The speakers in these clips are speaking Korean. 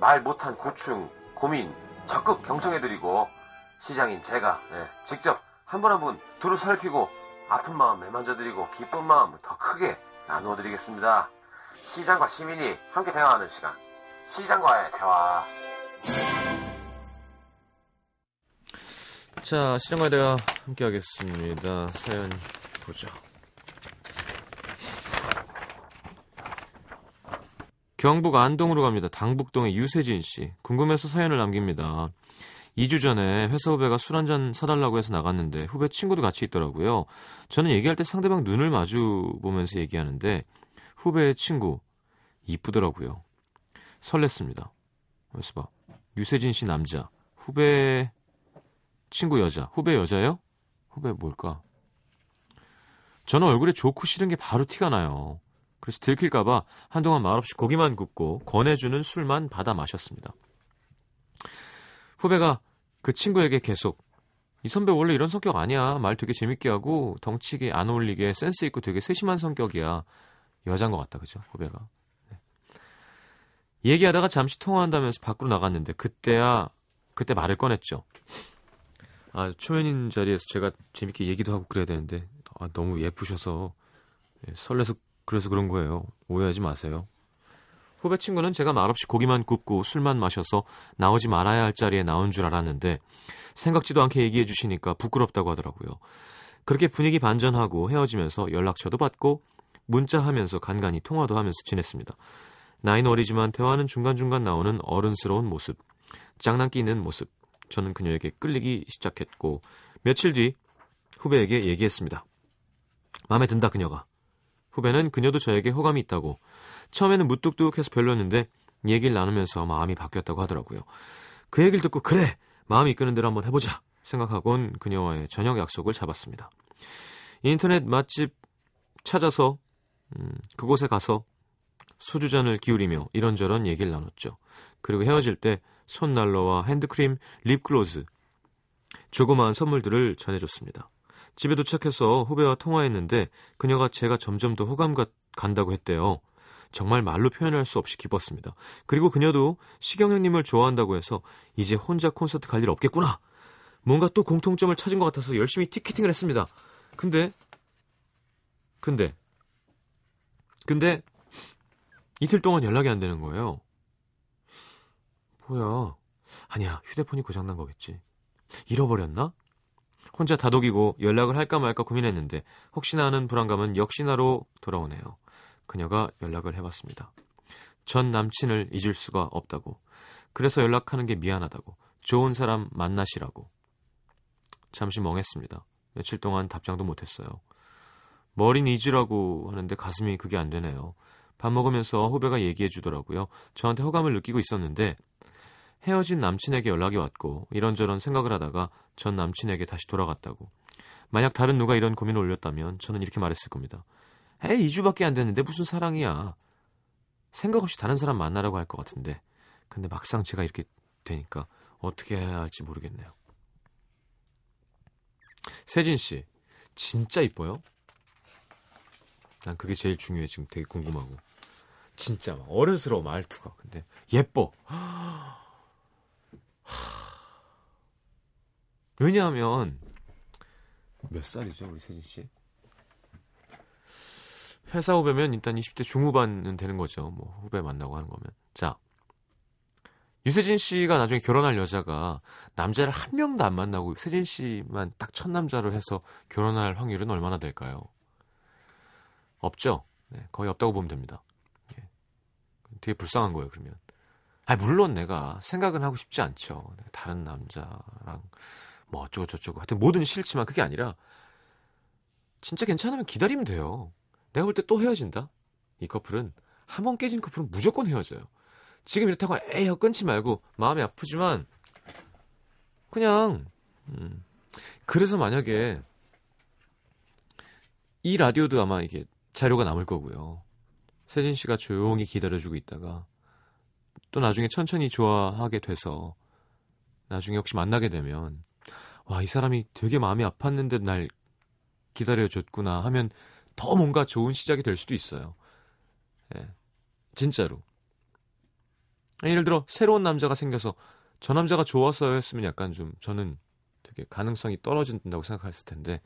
말 못한 고충, 고민 적극 경청해드리고 시장인 제가 예, 직접 한 분 한 분 두루 살피고 아픈 마음 매만져드리고 기쁜 마음 더 크게 나누어드리겠습니다. 시장과 시민이 함께 대화하는 시간. 시장과의 대화. 자, 시장과의 대화 함께 하겠습니다. 사연 보죠. 경북 안동으로 갑니다. 당북동의 유세진 씨. 궁금해서 사연을 남깁니다. 2주 전에 회사 후배가 술 한잔 사달라고 해서 나갔는데 후배 친구도 같이 있더라고요. 저는 얘기할 때 상대방 눈을 마주 보면서 얘기하는데 후배의 친구 이쁘더라고요. 설렜습니다. 그래서 봐. 유세진 씨 남자, 후배 친구 여자, 후배 여자요? 후배 뭘까? 저는 얼굴에 좋고 싫은 게 바로 티가 나요. 그래서 들킬까봐 한동안 말없이 고기만 굽고 권해주는 술만 받아 마셨습니다. 후배가 그 친구에게 계속 이 선배 원래 이런 성격 아니야. 말 되게 재밌게 하고 덩치게 안 어울리게 센스 있고 되게 세심한 성격이야. 여잔 것 같다, 그죠? 후배가. 네. 얘기하다가 잠시 통화한다면서 밖으로 나갔는데 그때야 그때 말을 꺼냈죠. 아 초면인 자리에서 제가 재밌게 얘기도 하고 그래야 되는데 아, 너무 예쁘셔서 예, 설레서 그래서 그런 거예요. 오해하지 마세요. 후배 친구는 제가 말없이 고기만 굽고 술만 마셔서 나오지 말아야 할 자리에 나온 줄 알았는데 생각지도 않게 얘기해 주시니까 부끄럽다고 하더라고요. 그렇게 분위기 반전하고 헤어지면서 연락처도 받고 문자하면서 간간히 통화도 하면서 지냈습니다. 나이는 어리지만 대화는 중간중간 나오는 어른스러운 모습, 장난기 있는 모습. 저는 그녀에게 끌리기 시작했고 며칠 뒤 후배에게 얘기했습니다. 마음에 든다 그녀가. 후배는 그녀도 저에게 호감이 있다고 처음에는 무뚝뚝해서 별로였는데 얘기를 나누면서 마음이 바뀌었다고 하더라고요. 그 얘기를 듣고 그래 마음이 이끄는 대로 한번 해보자 생각하곤 그녀와의 저녁 약속을 잡았습니다. 인터넷 맛집 찾아서 음, 그곳에 가서 소주잔을 기울이며 이런저런 얘기를 나눴죠. 그리고 헤어질 때 손난로와 핸드크림, 립글로즈, 조그마한 선물들을 전해줬습니다. 집에 도착해서 후배와 통화했는데 그녀가 제가 점점 더 호감 가, 간다고 했대요. 정말 말로 표현할 수 없이 기뻤습니다. 그리고 그녀도 시경 형님을 좋아한다고 해서 이제 혼자 콘서트 갈 일 없겠구나. 뭔가 또 공통점을 찾은 것 같아서 열심히 티켓팅을 했습니다. 근데 근데 근데 이틀 동안 연락이 안 되는 거예요. 뭐야? 아니야, 휴대폰이 고장난 거겠지. 잃어버렸나? 혼자 다독이고 연락을 할까 말까 고민했는데 혹시나 하는 불안감은 역시나로 돌아오네요. 그녀가 연락을 해봤습니다. 전 남친을 잊을 수가 없다고. 그래서 연락하는 게 미안하다고. 좋은 사람 만나시라고. 잠시 멍했습니다. 며칠 동안 답장도 못했어요. 머리는 잊으라고 하는데 가슴이 그게 안 되네요. 밥 먹으면서 후배가 얘기해 주더라고요. 저한테 호감을 느끼고 있었는데 헤어진 남친에게 연락이 왔고 이런저런 생각을 하다가 전 남친에게 다시 돌아갔다고. 만약 다른 누가 이런 고민을 올렸다면 저는 이렇게 말했을 겁니다. 에이, 2주밖에 안 됐는데 무슨 사랑이야. 생각 없이 다른 사람 만나라고 할 것 같은데. 근데 막상 제가 이렇게 되니까 어떻게 해야 할지 모르겠네요. 세진 씨, 진짜 이뻐요? 난 그게 제일 중요해 지금 되게 궁금하고 진짜 막 어른스러워 말투가 근데 예뻐 왜냐하면 몇 살이죠 우리 세진 씨? 회사 후배면 일단 20대 중후반은 되는 거죠 뭐 후배 만나고 하는 거면 자 유세진 씨가 나중에 결혼할 여자가 남자를 한 명도 안 만나고 세진 씨만 딱 첫 남자로 해서 결혼할 확률은 얼마나 될까요? 없죠. 네, 거의 없다고 보면 됩니다. 예. 되게 불쌍한 거예요. 그러면. 아 물론 내가 생각은 하고 싶지 않죠. 다른 남자랑 뭐 어쩌고 저쩌고 하여튼 뭐든 싫지만 그게 아니라 진짜 괜찮으면 기다리면 돼요. 내가 볼 때 또 헤어진다. 이 커플은 한 번 깨진 커플은 무조건 헤어져요. 지금 이렇다고 에이 끊지 말고 마음이 아프지만 그냥 음. 그래서 만약에 이 라디오도 아마 이게 자료가 남을 거고요. 세진 씨가 조용히 기다려주고 있다가 또 나중에 천천히 좋아하게 돼서 나중에 혹시 만나게 되면 와, 이 사람이 되게 마음이 아팠는데 날 기다려줬구나 하면 더 뭔가 좋은 시작이 될 수도 있어요. 예. 진짜로. 예를 들어, 새로운 남자가 생겨서 저 남자가 좋았어요 했으면 약간 좀 저는 되게 가능성이 떨어진다고 생각했을 텐데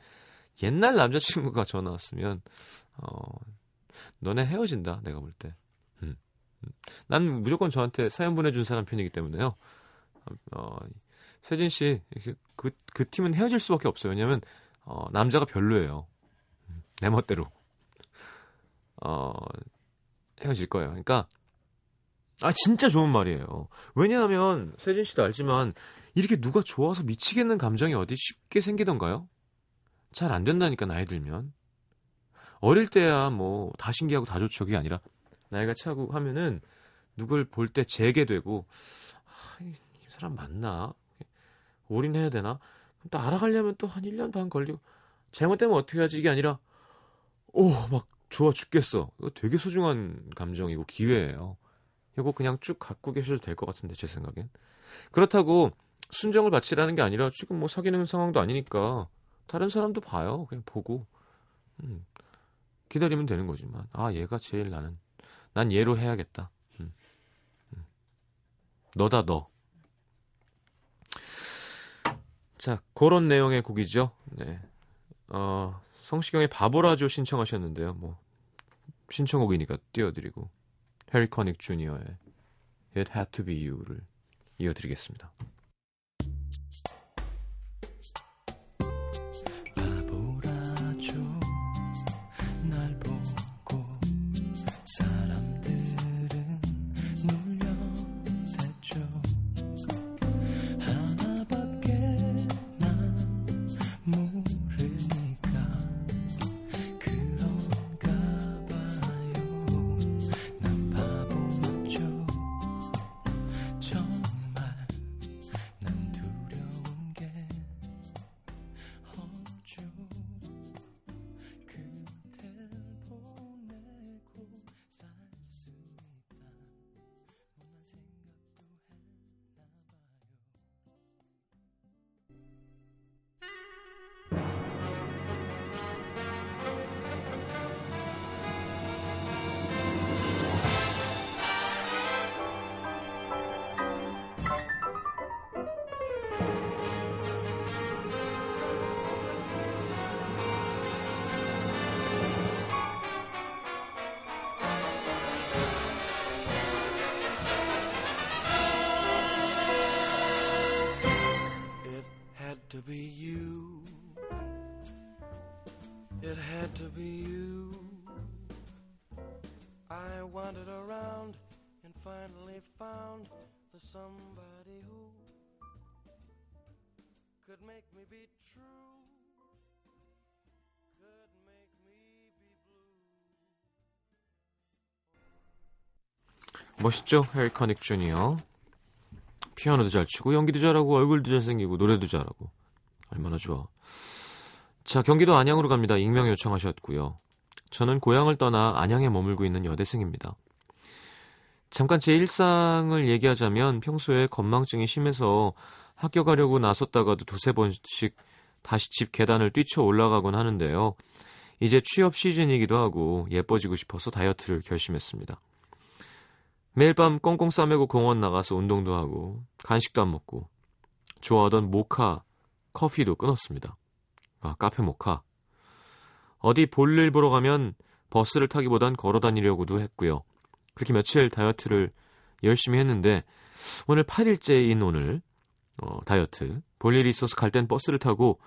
옛날 남자친구가 전화 왔으면 어 너네 헤어진다 내가 볼 때. 난 무조건 저한테 사연 보내준 사람 편이기 때문에요. 어, 세진 씨, 그, 그 팀은 헤어질 수밖에 없어요. 왜냐면, 어, 남자가 별로예요. 음, 내 멋대로. 어, 헤어질 거예요. 그러니까, 아, 진짜 좋은 말이에요. 왜냐하면, 세진 씨도 알지만, 이렇게 누가 좋아서 미치겠는 감정이 어디 쉽게 생기던가요? 잘 안 된다니까, 나이 들면. 어릴 때야 뭐, 다 신기하고 다 좋죠. 그게 아니라, 나이가 차고 하면은, 누굴 볼 때 재게 되고, 아, 이 사람 맞나? 올인해야 되나? 그럼 또 알아가려면 또 한 1년 반 걸리고, 잘못되면 어떻게 하지? 이게 아니라, 오, 막 좋아 죽겠어. 이거 되게 소중한 감정이고 기회예요. 이거 그냥 쭉 갖고 계셔도 될 것 같은데, 제 생각엔. 그렇다고 순정을 바치라는 게 아니라 지금 뭐 사귀는 상황도 아니니까 다른 사람도 봐요. 그냥 보고. 음, 기다리면 되는 거지만. 아, 얘가 제일 나는. 난 얘로 해야겠다. 음, 음. 너다, 너. 자, 그런 내용의 곡이죠. 네. 어, 성시경의 바보라죠 신청하셨는데요. 뭐, 신청곡이니까 띄워드리고. 해리 커닉 주니어의 It Had To Be You를 이어드리겠습니다. The somebody who could make me be true, could make me be blue. 멋있죠? 해리 커닉 주니어. 피아노도 잘 치고 연기도 잘하고 얼굴도 잘생기고 노래도 잘하고 얼마나 좋아. 자 경기도 안양으로 갑니다. 익명 요청하셨고요. 저는 고향을 떠나 안양에 머물고 있는 여대생입니다. 잠깐 제 일상을 얘기하자면 평소에 건망증이 심해서 학교 가려고 나섰다가도 두세 번씩 다시 집 계단을 뛰쳐 올라가곤 하는데요. 이제 취업 시즌이기도 하고 예뻐지고 싶어서 다이어트를 결심했습니다. 매일 밤 꽁꽁 싸매고 공원 나가서 운동도 하고 간식도 안 먹고 좋아하던 모카 커피도 끊었습니다. 아, 카페 모카. 어디 볼일 보러 가면 버스를 타기보단 걸어 다니려고도 했고요. 그렇게 며칠 다이어트를 열심히 했는데 오늘 8일째인 오늘 어, 다이어트 볼 일이 있어서 갈 땐 버스를 타고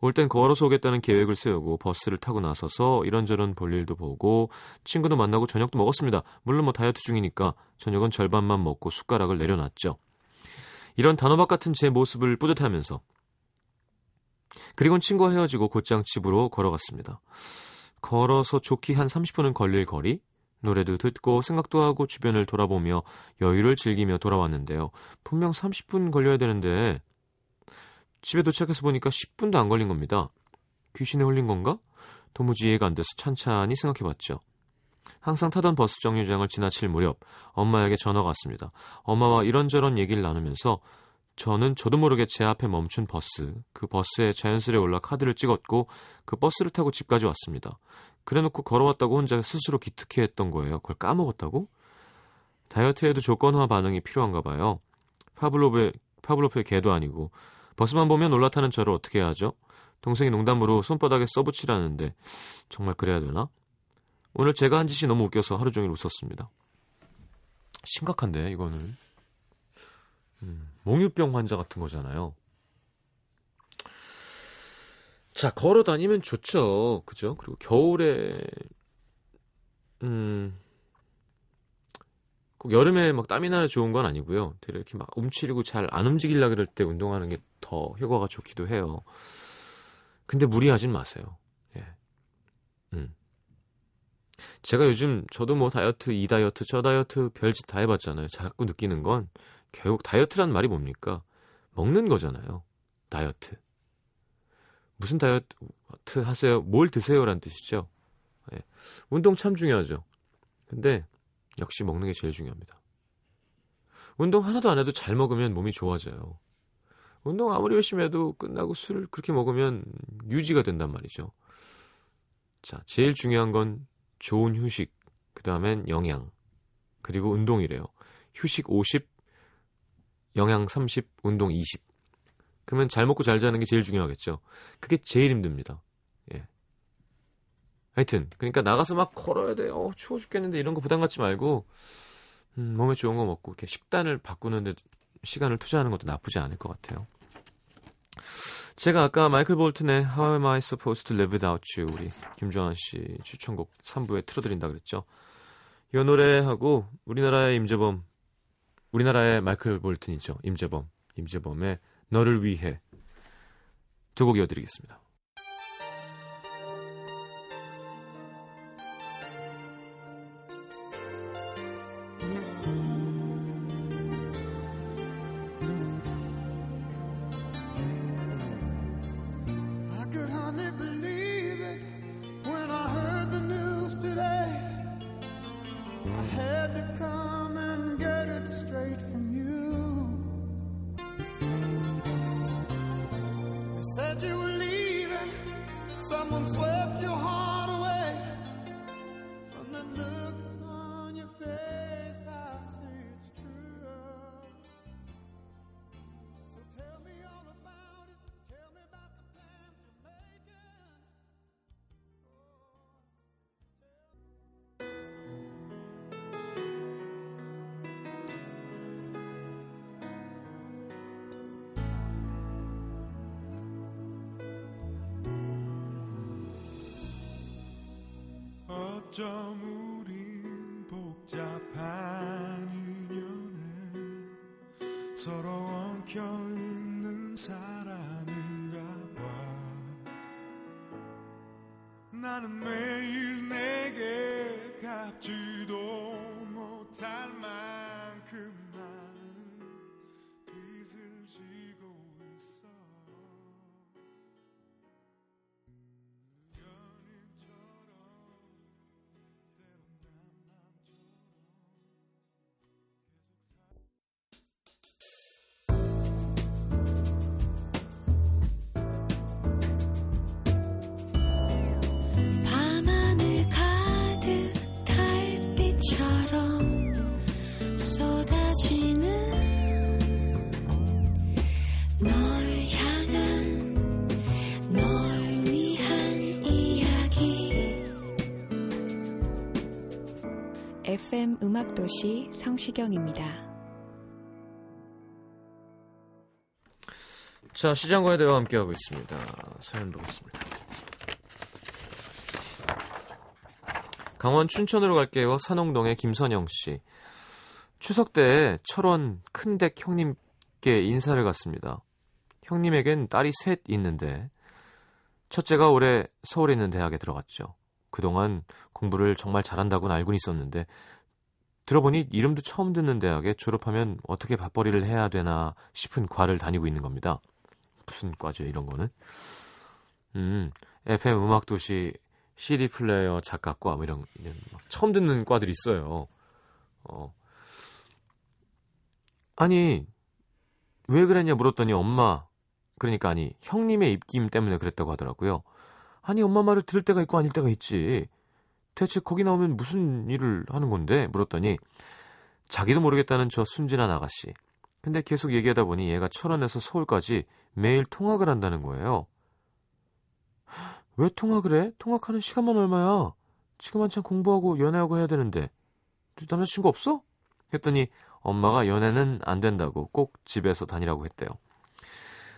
올 땐 걸어서 오겠다는 계획을 세우고 버스를 타고 나서서 이런저런 볼 일도 보고 친구도 만나고 저녁도 먹었습니다. 물론 뭐 다이어트 중이니까 저녁은 절반만 먹고 숟가락을 내려놨죠. 이런 단호박 같은 제 모습을 뿌듯하면서 그리고는 친구와 헤어지고 곧장 집으로 걸어갔습니다. 걸어서 좋기 한 30분은 걸릴 거리 노래도 듣고 생각도 하고 주변을 돌아보며 여유를 즐기며 돌아왔는데요. 분명 30분 걸려야 되는데 집에 도착해서 보니까 10분도 안 걸린 겁니다. 귀신에 홀린 건가? 도무지 이해가 안 돼서 찬찬히 생각해봤죠. 항상 타던 버스 정류장을 지나칠 무렵 엄마에게 전화가 왔습니다. 엄마와 이런저런 얘기를 나누면서 저는 저도 모르게 제 앞에 멈춘 버스, 그 버스에 자연스레 올라 카드를 찍었고 그 버스를 타고 집까지 왔습니다. 그래놓고 걸어왔다고 혼자 스스로 기특해했던 거예요. 그걸 까먹었다고? 다이어트에도 조건화 반응이 필요한가 봐요. 파블로브의 파블로프의 개도 아니고 버스만 보면 올라타는 저를 어떻게 해야 하죠? 동생이 농담으로 손바닥에 써붙이라는데 정말 그래야 되나? 오늘 제가 한 짓이 너무 웃겨서 하루 종일 웃었습니다. 심각한데 이거는 음, 몽유병 환자 같은 거잖아요. 자, 걸어 다니면 좋죠. 그죠? 그리고 겨울에, 음, 꼭 여름에 막 땀이 나야 좋은 건 아니고요. 이렇게 막 움츠리고 잘 안 움직이려 그럴 때 운동하는 게 더 효과가 좋기도 해요. 근데 무리하진 마세요. 예. 음. 제가 요즘 저도 뭐 다이어트, 이 다이어트, 저 다이어트 별짓 다 해봤잖아요. 자꾸 느끼는 건 결국 다이어트란 말이 뭡니까? 먹는 거잖아요. 다이어트. 무슨 다이어트 하세요? 뭘 드세요라는 뜻이죠. 예. 운동 참 중요하죠. 근데 역시 먹는 게 제일 중요합니다. 운동 하나도 안 해도 잘 먹으면 몸이 좋아져요. 운동 아무리 열심히 해도 끝나고 술을 그렇게 먹으면 유지가 된단 말이죠. 자, 제일 중요한 건 좋은 휴식, 그 다음엔 영양, 그리고 운동이래요. 휴식 50, 영양 30, 운동 20. 그러면 잘 먹고 잘 자는 게 제일 중요하겠죠. 그게 제일 힘듭니다. 예. 하여튼 그러니까 나가서 막 걸어야 돼. 어, 추워 죽겠는데 이런 거 부담 갖지 말고 음, 몸에 좋은 거 먹고 이렇게 식단을 바꾸는데 시간을 투자하는 것도 나쁘지 않을 것 같아요. 제가 아까 마이클 볼튼의 How Am I Supposed to Live Without You 우리 김조한 씨 추천곡 3부에 틀어드린다 그랬죠. 이 노래하고 우리나라의 임재범 우리나라의 마이클 볼튼이죠. 임재범 임재범의 너를 위해 두 곡 이어드리겠습니다. 어쩜 우린 복잡한 인연에 서로 엉켜 FM 음악도시 성시경입니다. 자, 시장과의 대화 함께하고 있습니다. 사연 보겠습니다. 강원 춘천으로 갈게요. 산홍동의 김선영 씨. 추석 때 철원 큰댁 형님께 인사를 갔습니다. 형님에겐 딸이 셋 있는데 첫째가 올해 서울에 있는 대학에 들어갔죠. 그동안 공부를 정말 잘한다고는 알고는 있었는데 들어보니 이름도 처음 듣는 대학에 졸업하면 어떻게 밥벌이를 해야 되나 싶은 과를 다니고 있는 겁니다. 무슨 과죠 이런 거는? 음, FM 음악도시 CD 플레이어 작가과 뭐 이런, 이런 처음 듣는 과들이 있어요. 어. 아니 왜 그랬냐 물었더니 엄마 그러니까 아니 형님의 입김 때문에 그랬다고 하더라고요. 아니 엄마 말을 들을 때가 있고 아닐 때가 있지. 대체 거기 나오면 무슨 일을 하는 건데 물었더니 자기도 모르겠다는 저 순진한 아가씨. 근데 계속 얘기하다 보니 얘가 철원에서 서울까지 매일 통학을 한다는 거예요. 왜 통학을 해? 통학하는 시간만 얼마야? 지금 한참 공부하고 연애하고 해야 되는데. 남자친구 없어? 했더니 엄마가 연애는 안 된다고 꼭 집에서 다니라고 했대요.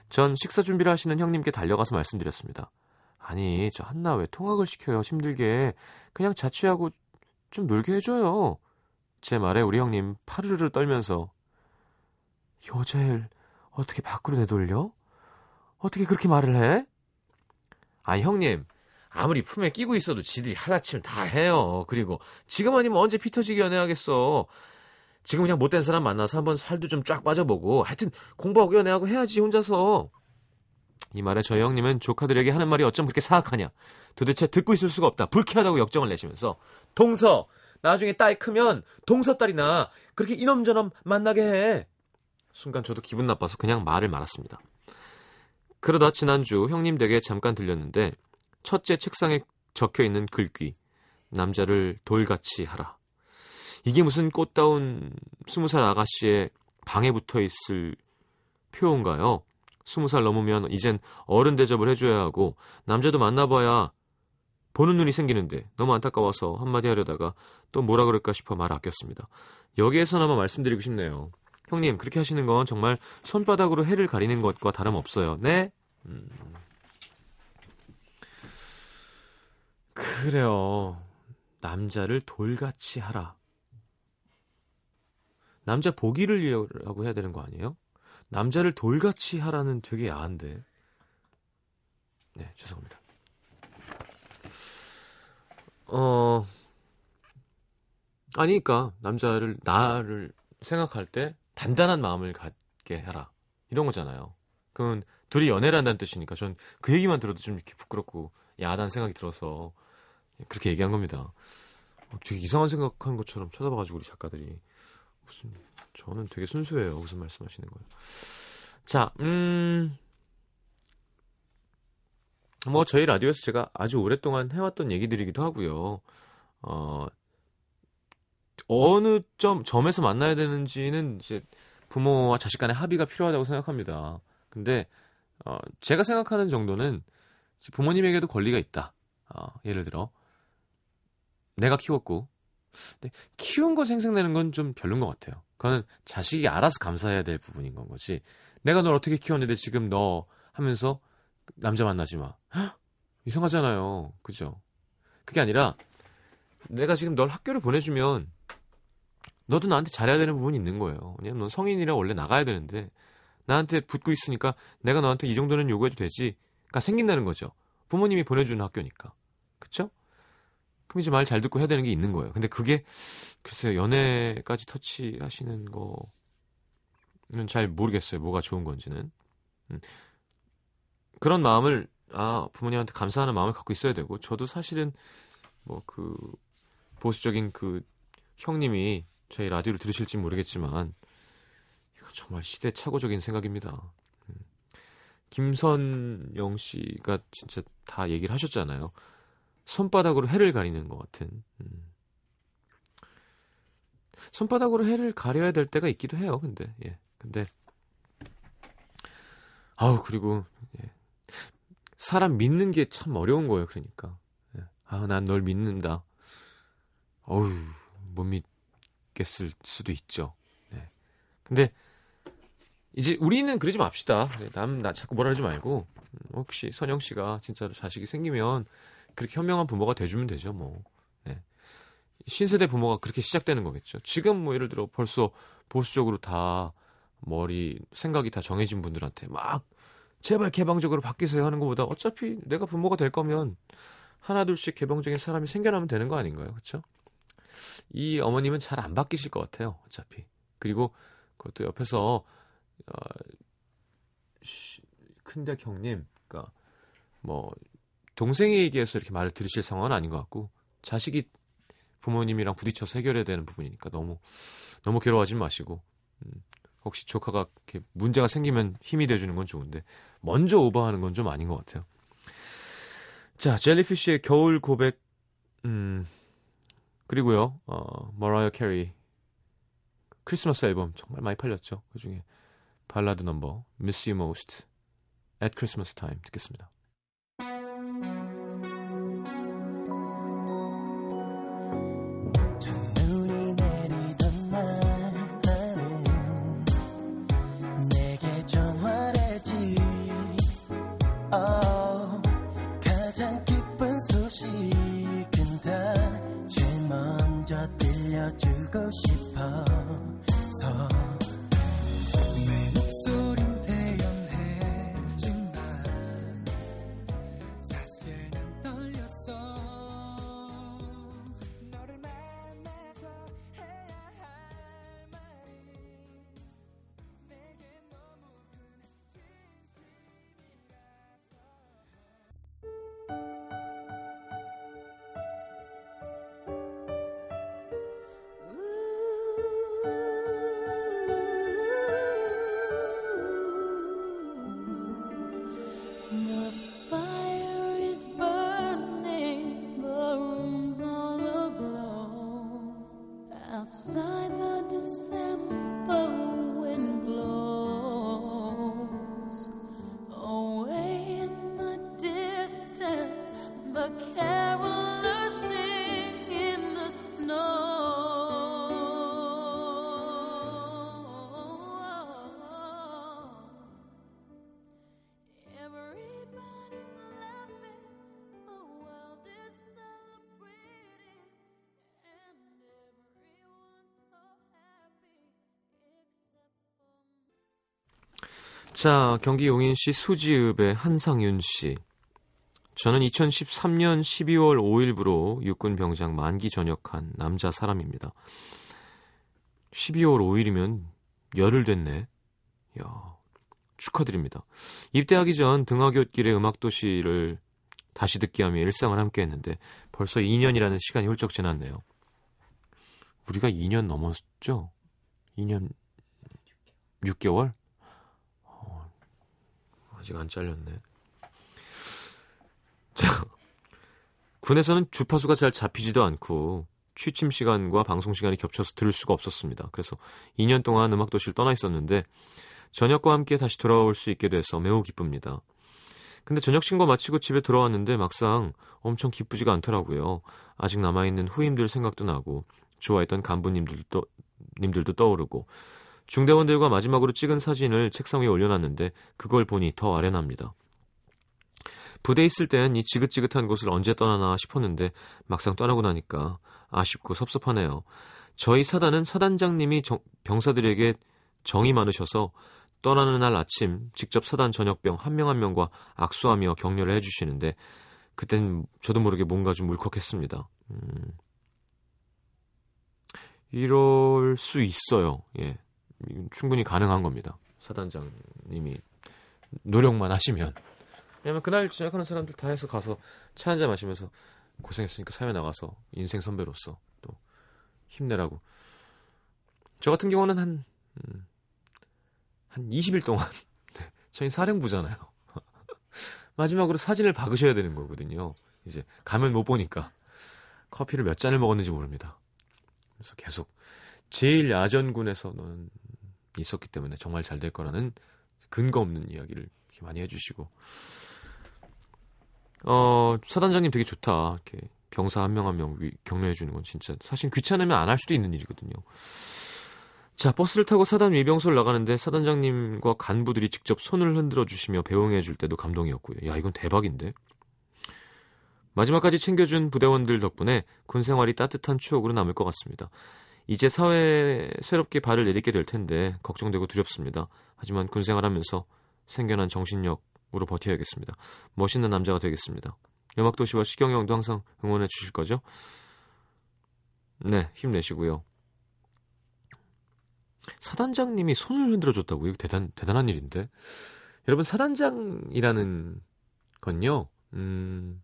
전 식사 준비를 하시는 형님께 달려가서 말씀드렸습니다. 아니, 저 한나 왜 통학을 시켜요? 힘들게. 그냥 자취하고 좀 놀게 해줘요. 제 말에 우리 형님 파르르 떨면서 여자애를 어떻게 밖으로 내돌려? 어떻게 그렇게 말을 해? 아, 형님. 아무리 품에 끼고 있어도 지들이 하다치면 다 해요. 그리고 지금 아니면 언제 피 터지게 연애하겠어. 지금 그냥 못된 사람 만나서 한번 살도 좀 쫙 빠져보고 하여튼 공부하고 연애하고 해야지 혼자서. 이 말에 저희 형님은 조카들에게 하는 말이 어쩜 그렇게 사악하냐. 도대체 듣고 있을 수가 없다. 불쾌하다고 역정을 내시면서 동서 나중에 딸 크면 동서 딸이나 그렇게 이놈저놈 만나게 해. 순간 저도 기분 나빠서 그냥 말을 말았습니다. 그러다 지난주 형님 댁에 잠깐 들렸는데 첫째 책상에 적혀 있는 글귀 남자를 돌같이 하라. 이게 무슨 꽃다운 스무 살 아가씨의 방에 붙어 있을 표인가요? 스무 살 넘으면 이젠 어른 대접을 해줘야 하고 남자도 만나봐야 보는 눈이 생기는데 너무 안타까워서 한마디 하려다가 또 뭐라 그럴까 싶어 말 아꼈습니다. 여기에서나마 말씀드리고 싶네요. 형님 그렇게 하시는 건 정말 손바닥으로 해를 가리는 것과 다름없어요. 네? 음. 그래요. 남자를 돌같이 하라. 남자 보기를 위하고 해야 되는 거 아니에요? 남자를 돌같이 하라는 되게 야한데. 네, 죄송합니다. 어, 아니니까 남자를 나를 생각할 때 단단한 마음을 갖게 해라. 이런 거잖아요. 그건 둘이 연애를 한다는 뜻이니까 전 그 얘기만 들어도 좀 이렇게 부끄럽고 야하다는 생각이 들어서 그렇게 얘기한 겁니다. 어, 되게 이상한 생각하는 것처럼 쳐다봐가지고 우리 작가들이 무슨 저는 되게 순수해요. 무슨 말씀하시는 거예요? 자, 음. 뭐 저희 라디오에서 제가 아주 오랫동안 해왔던 얘기들이기도 하고요. 어 어느 점 점에서 만나야 되는지는 이제 부모와 자식 간의 합의가 필요하다고 생각합니다. 근데 어 제가 생각하는 정도는 부모님에게도 권리가 있다. 어, 예를 들어 내가 키웠고 근데 키운 거 생생내는 건 좀 별론 것 같아요. 그거는 자식이 알아서 감사해야 될 부분인 건 거지. 내가 널 어떻게 키웠는데 지금 너 하면서 남자 만나지 마. 헉, 이상하잖아요. 그죠? 그게 아니라 내가 지금 널 학교를 보내주면 너도 나한테 잘해야 되는 부분이 있는 거예요. 왜냐면 넌 성인이라 원래 나가야 되는데 나한테 붙고 있으니까 내가 너한테 이 정도는 요구해도 되지가 생긴다는 거죠. 부모님이 보내주는 학교니까. 그쵸? 그럼 이제 말 잘 듣고 해야 되는 게 있는 거예요. 근데 그게 글쎄요 연애까지 터치하시는 거는 잘 모르겠어요. 뭐가 좋은 건지는. 음. 그런 마음을 아 부모님한테 감사하는 마음을 갖고 있어야 되고 저도 사실은 뭐 그 보수적인 그 형님이 저희 라디오를 들으실지 모르겠지만 이거 정말 시대착오적인 생각입니다. 음. 김선영 씨가 진짜 다 얘기를 하셨잖아요. 손바닥으로 해를 가리는 것 같은. 음. 손바닥으로 해를 가려야 될 때가 있기도 해요. 근데 예. 근데 아우 그리고 예. 사람 믿는 게 참 어려운 거예요. 그러니까 예. 아난 널 믿는다. 어우 못 믿겠을 수도 있죠. 네. 근데 이제 우리는 그러지 맙시다. 네, 남, 나 자꾸 뭐라 하지 말고 음, 혹시 선영 씨가 진짜로 자식이 생기면 그렇게 현명한 부모가 돼주면 되죠. 뭐 네. 신세대 부모가 그렇게 시작되는 거겠죠. 지금 뭐 예를 들어 벌써 보수적으로 다 머리 생각이 다 정해진 분들한테 막 제발 개방적으로 바뀌세요 하는 것보다 어차피 내가 부모가 될 거면 하나 둘씩 개방적인 사람이 생겨나면 되는 거 아닌가요? 그렇죠? 이 어머님은 잘 안 바뀌실 것 같아요. 어차피. 그리고 그것도 옆에서 어, 큰데 형님, 그러니까 뭐 동생에 얘기해서 이렇게 말을 들으실 상황은 아닌 것 같고 자식이 부모님이랑 부딪혀서 해결해야 되는 부분이니까 너무 너무 괴로워하지 마시고 음, 혹시 조카가 이렇게 문제가 생기면 힘이 돼주는 건 좋은데 먼저 오버하는 건 좀 아닌 것 같아요. 자, 젤리피쉬의 겨울 고백, 음, 그리고요, 어, 머라이어 캐리 크리스마스 앨범 정말 많이 팔렸죠. 그 중에 발라드 넘버 Miss You Most at Christmas Time 듣겠습니다. 자, 경기 용인시 수지읍의 한상윤 씨. 저는 2013년 12월 5일부로 육군 병장 만기 전역한 남자 사람입니다. 12월 5일이면 열흘 됐네. 야, 축하드립니다. 입대하기 전 등하굣길의 음악도시를 다시 듣기 하며 일상을 함께 했는데 벌써 2년이라는 시간이 훌쩍 지났네요. 우리가 2년 넘었죠? 2년 6개월? 어, 아직 안 잘렸네. 자, 군에서는 주파수가 잘 잡히지도 않고 취침 시간과 방송 시간이 겹쳐서 들을 수가 없었습니다. 그래서 2년 동안 음악도시를 떠나 있었는데 저녁과 함께 다시 돌아올 수 있게 돼서 매우 기쁩니다. 근데 저녁 신고 마치고 집에 돌아왔는데 막상 엄청 기쁘지가 않더라고요. 아직 남아있는 후임들 생각도 나고 좋아했던 간부님들도 님들도 떠오르고 중대원들과 마지막으로 찍은 사진을 책상 위에 올려놨는데 그걸 보니 더 아련합니다. 부대 있을 땐 이 지긋지긋한 곳을 언제 떠나나 싶었는데 막상 떠나고 나니까 아쉽고 섭섭하네요. 저희 사단은 사단장님이 정- 병사들에게 정이 많으셔서 떠나는 날 아침 직접 사단 전역병 한 명 한 명과 악수하며 격려를 해주시는데 그땐 저도 모르게 뭔가 좀 울컥했습니다. 음, 이럴 수 있어요. 예, 이건 충분히 가능한 겁니다. 사단장님이 노력만 하시면. 왜냐면 그날 전역하는 사람들 다 해서 가서 차 한 잔 마시면서 고생했으니까 사회 나가서 인생 선배로서 또 힘내라고. 저 같은 경우는 한, 음, 한 20일 동안, 네, 저희 사령부잖아요. 마지막으로 사진을 박으셔야 되는 거거든요. 이제 가면 못 보니까 커피를 몇 잔을 먹었는지 모릅니다. 그래서 계속 제일 야전군에서 는 있었기 때문에 정말 잘 될 거라는 근거 없는 이야기를 이렇게 많이 해주시고 어 사단장님 되게 좋다 이렇게 병사 한 명 한 명 격려해 주는 건 진짜 사실 귀찮으면 안 할 수도 있는 일이거든요. 자, 버스를 타고 사단 위병소를 나가는데 사단장님과 간부들이 직접 손을 흔들어 주시며 배웅해 줄 때도 감동이었고요. 야, 이건 대박인데. 마지막까지 챙겨준 부대원들 덕분에 군 생활이 따뜻한 추억으로 남을 것 같습니다. 이제 사회에 새롭게 발을 내딛게 될 텐데 걱정되고 두렵습니다. 하지만 군 생활하면서 생겨난 정신력으로 버텨야겠습니다. 멋있는 남자가 되겠습니다. 음악도시와 시경이 형도 항상 응원해 주실 거죠? 네, 힘내시고요. 사단장님이 손을 흔들어 줬다고 이거 대단 대단한 일인데. 여러분 사단장이라는 건요. 음.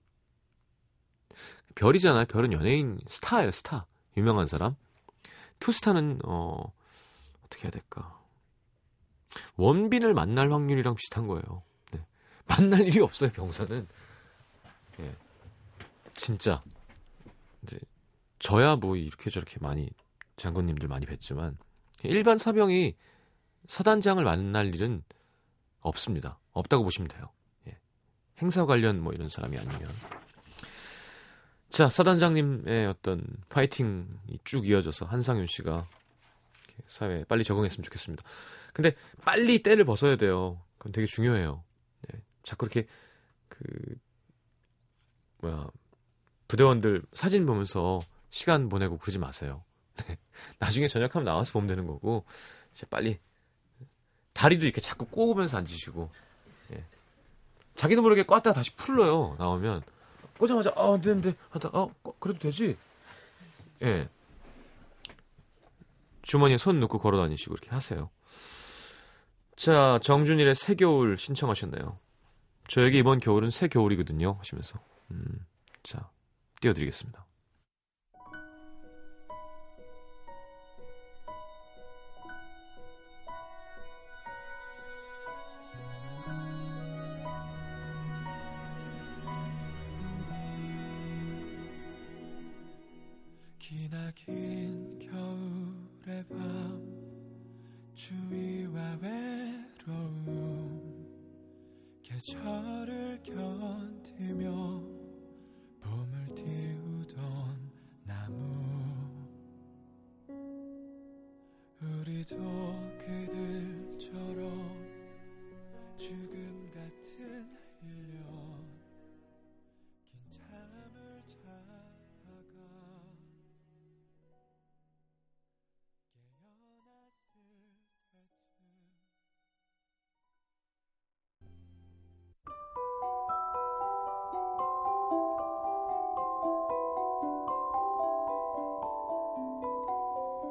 별이잖아요. 별은 연예인 스타예요, 스타. 유명한 사람. 투스타는 어 어떻게 해야 될까? 원빈을 만날 확률이랑 비슷한 거예요. 네. 만날 일이 없어요, 병사는. 예. 진짜. 이제 저야 뭐 이렇게 저렇게 많이 장군님들 많이 뵀지만 일반 사병이 사단장을 만날 일은 없습니다. 없다고 보시면 돼요. 예. 행사 관련 뭐 이런 사람이 아니면. 자, 사단장님의 어떤 파이팅이 쭉 이어져서 한상윤 씨가 사회에 빨리 적응했으면 좋겠습니다. 근데 빨리 때를 벗어야 돼요. 그건 되게 중요해요. 예. 자꾸 이렇게 그 뭐야 부대원들 사진 보면서 시간 보내고 그러지 마세요. 네. 나중에 저녁하면 나와서 보면 되는 거고 이제 빨리 다리도 이렇게 자꾸 꼬으면서 앉으시고 예. 자기도 모르게 꽈다 다시 풀러요 나오면 꼬자마자 아 안돼 안돼 하다 어 그래도 되지? 예. 주머니에 손 넣고 걸어 다니시고 이렇게 하세요. 자 정준일의 새 겨울 신청하셨네요. 저에게 이번 겨울은 새 겨울이거든요. 하시면서. 음, 자 띄워 드리겠습니다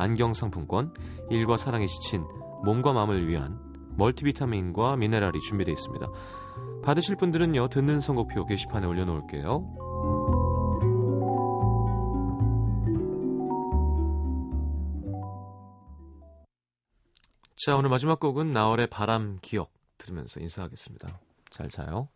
안경 상품권, 일과 사랑에 지친 몸과 마음을 위한 멀티비타민과 미네랄이 준비되어 있습니다. 받으실 분들은요, 듣는 선곡표 게시판에 올려놓을게요. 자, 오늘 마지막 곡은 나월의 바람 기억 들으면서 인사하겠습니다. 잘 자요.